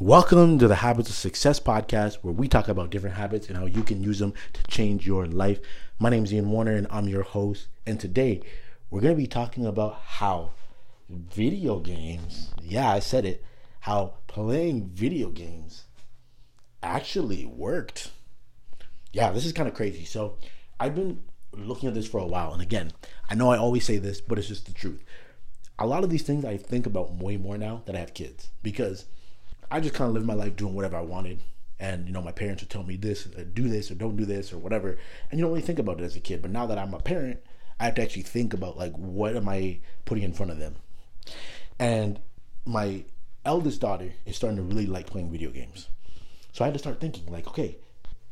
Welcome to the Habits of Success podcast, where we talk about different habits and how you can use them to change your life. My name is Ian Warner, and I'm your host. And today, we're going to be talking about how video games, yeah, I said it, how playing video games actually worked. Yeah, this is kind of crazy. So, I've been looking at this for a while. And again, I know I always say this, but it's just the truth. A lot of these things I think about way more now that I have kids because I just kind of lived my life doing whatever I wanted. And, you know, my parents would tell me this, do this, or don't do this, or whatever. And you don't really think about it as a kid. But now that I'm a parent, I have to actually think about, like, what am I putting in front of them? And my eldest daughter is starting to really like playing video games. So I had to start thinking, like, okay,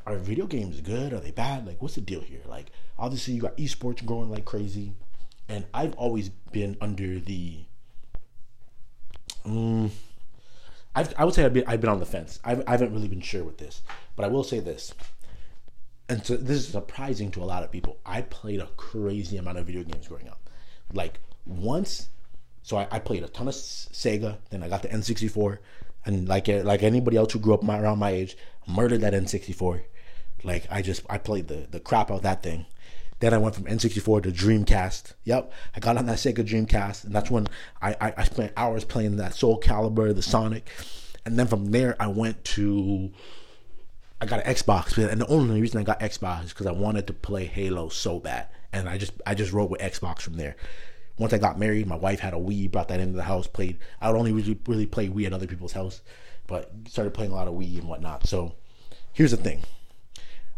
are video games good? Are they bad? Like, what's the deal here? Like, obviously, you got esports growing like crazy. And I've always been under the. Um, I've, I would say I've been, I've been on the fence. I've, I haven't really been sure with this, but I will say this, and so this is surprising to a lot of people. I played a crazy amount of video games growing up. Like once, so I, I played a ton of Sega. Then I got the N64, and like like anybody else who grew up my, around my age, murdered that N64. Like I just I played the the crap out of that thing. Then I went from N64 to Dreamcast. Yep, I got on that Sega Dreamcast, and that's when I, I, I spent hours playing that Soul Calibur, the Sonic, and then from there I went to I got an Xbox, and the only reason I got Xbox is because I wanted to play Halo so bad, and I just I just rode with Xbox from there. Once I got married, my wife had a Wii, brought that into the house. Played. I would only really really play Wii at other people's house, but started playing a lot of Wii and whatnot. So here's the thing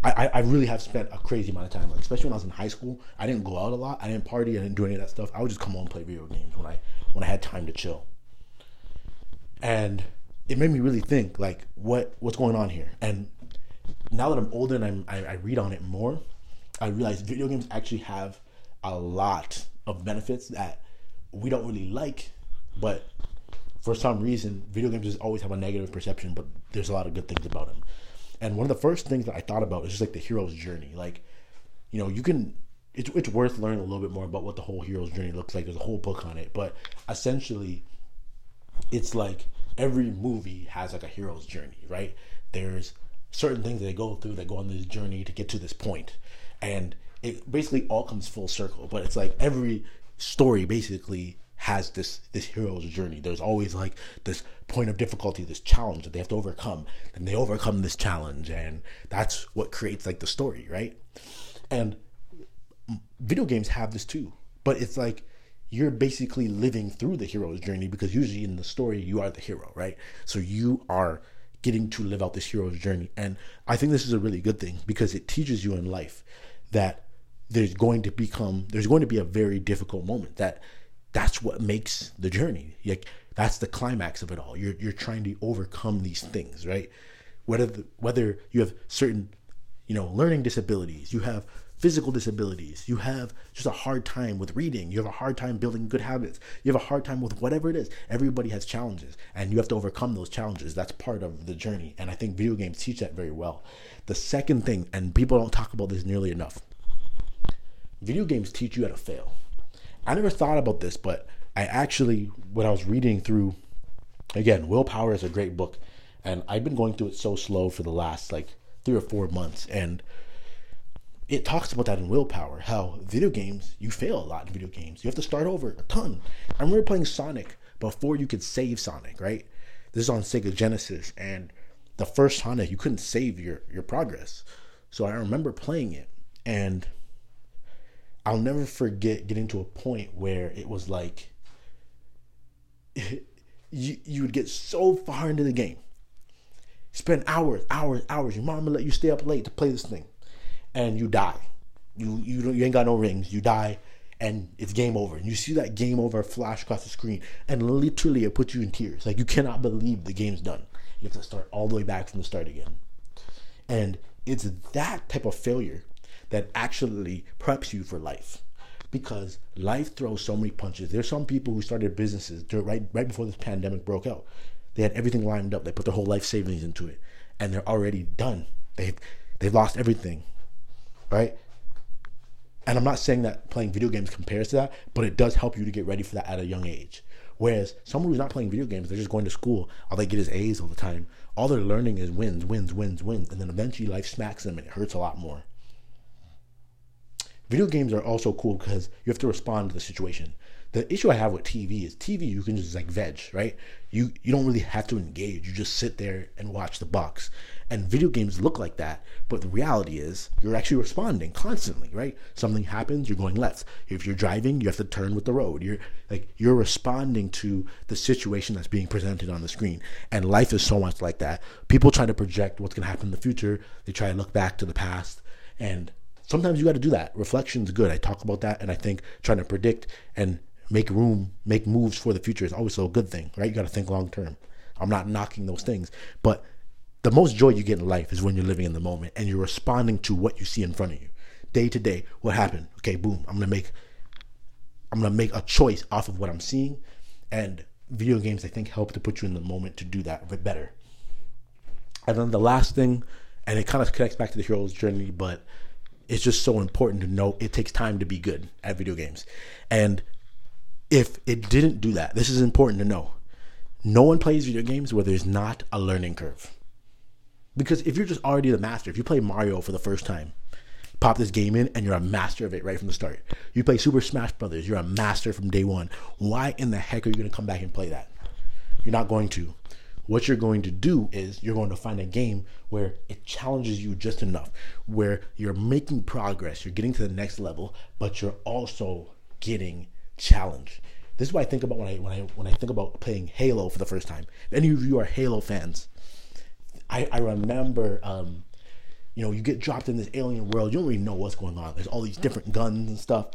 I, I really have spent a crazy amount of time, like especially when I was in high school. I didn't go out a lot. I didn't party. I didn't do any of that stuff. I would just come home and play video games when I when I had time to chill. And it made me really think, like, what what's going on here? And now that I'm older and I'm, I, I read on it more, I realize video games actually have a lot of benefits that we don't really like, but for some reason, video games just always have a negative perception. But there's a lot of good things about them. And one of the first things that I thought about is just like the hero's journey. Like, you know, you can it's it's worth learning a little bit more about what the whole hero's journey looks like. There's a whole book on it, but essentially, it's like every movie has like a hero's journey, right? There's certain things that they go through that go on this journey to get to this point, and it basically all comes full circle. But it's like every story basically has this this hero's journey. There's always like this point of difficulty, this challenge that they have to overcome, and they overcome this challenge, and that's what creates like the story, right? And video games have this too, but it's like you're basically living through the hero's journey because usually in the story you are the hero, right? So you are getting to live out this hero's journey, and I think this is a really good thing because it teaches you in life that there's going to become there's going to be a very difficult moment that that's what makes the journey. Like that's the climax of it all. You're you're trying to overcome these things, right? Whether the, whether you have certain, you know, learning disabilities, you have physical disabilities, you have just a hard time with reading, you have a hard time building good habits, you have a hard time with whatever it is. Everybody has challenges, and you have to overcome those challenges. That's part of the journey, and I think video games teach that very well. The second thing, and people don't talk about this nearly enough, video games teach you how to fail I never thought about this, but I actually, when I was reading through, again, Willpower is a great book, and I've been going through it so slow for the last like three or four months, and it talks about that in Willpower, how video games, you fail a lot in video games. You have to start over a ton. I remember playing Sonic before you could save Sonic, right? This is on Sega Genesis, and the first Sonic, you couldn't save your, your progress. So I remember playing it, and I'll never forget getting to a point where it was like you you would get so far into the game, spend hours, hours, hours. Your mom would let you stay up late to play this thing, and you die. You you don't you ain't got no rings. You die, and it's game over. And you see that game over flash across the screen, and literally it puts you in tears. Like you cannot believe the game's done. You have to start all the way back from the start again, and it's that type of failure that actually preps you for life because life throws so many punches. There's some people who started businesses right right before this pandemic broke out. They had everything lined up. They put their whole life savings into it, and they're already done. They've they've lost everything, right? And I'm not saying that playing video games compares to that, but it does help you to get ready for that at a young age. Whereas someone who's not playing video games, they're just going to school. All they get is A's all the time. All they're learning is wins, wins, wins, wins, and then eventually life smacks them and it hurts a lot more. Video games are also cool because you have to respond to the situation the issue I have with TV is TV you can just like veg, right? You you don't really have to engage. You just sit there and watch the box. And video games look like that, but the reality is you're actually responding constantly, right? Something happens, you're going left. If you're driving, you have to turn with the road. You're like you're responding to the situation that's being presented on the screen. And life is so much like that. People try to project what's going to happen in the future. They try to look back to the past and sometimes you got to do that. Reflection's good. I talk about that and I think trying to predict and make room, make moves for the future is always a good thing, right? You got to think long term. I'm not knocking those things, but the most joy you get in life is when you're living in the moment and you're responding to what you see in front of you, day to day. What happened? Okay, boom. I'm gonna make, I'm gonna make a choice off of what I'm seeing, and video games I think help to put you in the moment to do that a better. And then the last thing, and it kind of connects back to the hero's journey, but it's just so important to know it takes time to be good at video games, and if it didn't do that, this is important to know. No one plays video games where there's not a learning curve. Because if you're just already the master, if you play Mario for the first time, pop this game in and you're a master of it right from the start. You play Super Smash Brothers, you're a master from day one. Why in the heck are you going to come back and play that? You're not going to. What you're going to do is you're going to find a game where it challenges you just enough, where you're making progress, you're getting to the next level, but you're also getting challenged. This is what I think about when I when I when I think about playing Halo for the first time. If any of you are Halo fans, I, I remember um, you know, you get dropped in this alien world, you don't really know what's going on. There's all these different guns and stuff.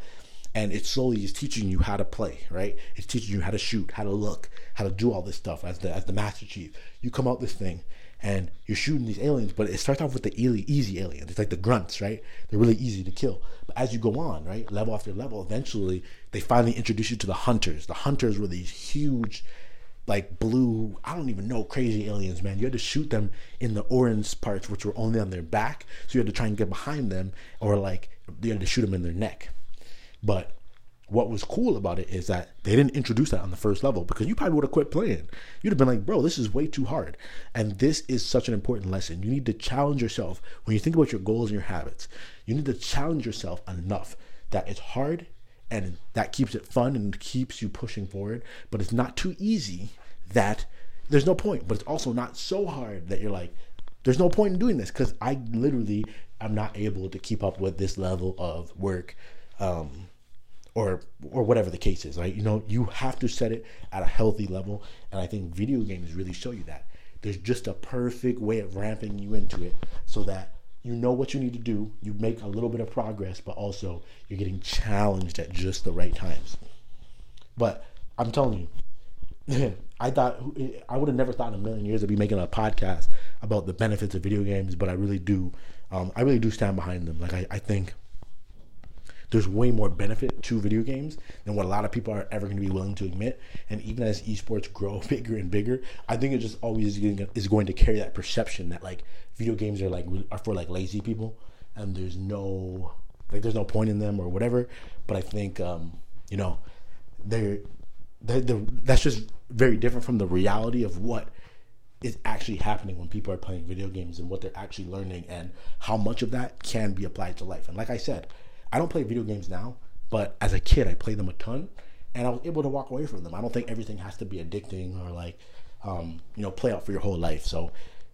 And it slowly is teaching you how to play, right? It's teaching you how to shoot, how to look, how to do all this stuff as the as the Master Chief. You come out this thing and you're shooting these aliens, but it starts off with the easy aliens. It's like the grunts, right? They're really easy to kill. But as you go on, right, level after level, eventually they finally introduce you to the hunters. The hunters were these huge, like blue, I don't even know, crazy aliens, man. You had to shoot them in the orange parts, which were only on their back. So you had to try and get behind them, or like you had to shoot them in their neck. But what was cool about it is that they didn't introduce that on the first level because you probably would have quit playing. You'd have been like, bro, this is way too hard. And this is such an important lesson. You need to challenge yourself when you think about your goals and your habits. You need to challenge yourself enough that it's hard and that keeps it fun and keeps you pushing forward, but it's not too easy that there's no point. But it's also not so hard that you're like, there's no point in doing this because I literally am not able to keep up with this level of work. Um, or or whatever the case is right? You know you have to set it at a healthy level and i think video games really show you that. There's just a perfect way of ramping you into it so that you know what you need to do you make a little bit of progress but also you're getting challenged at just the right times. But i'm telling you i thought i would have never thought in a million years i'd be making a podcast about the benefits of video games but i really do um, i really do stand behind them. Like I, I think there's way more benefit to video games than what a lot of people are ever going to be willing to admit. And even as esports grow bigger and bigger, I think it just always is going to carry that perception that like video games are like are for like lazy people, and there's no like there's no point in them or whatever. But I think um, you know they're, they're, they're that's just very different from the reality of what is actually happening when people are playing video games and what they're actually learning and how much of that can be applied to life. And like I said, I don't play video games now, but as a kid, I played them a ton, and I was able to walk away from them. I don't think everything has to be addicting or like, um, you know, play out for your whole life. So,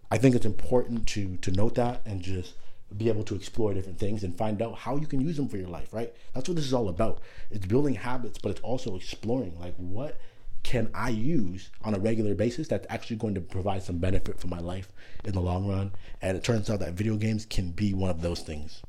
I think it's important to to note that and just be able to explore different things and find out how you can use them for your life. Right? That's what this is all about. It's building habits, but it's also exploring like what can I use on a regular basis that's actually going to provide some benefit for my life in the long run. And it turns out that video games can be one of those things.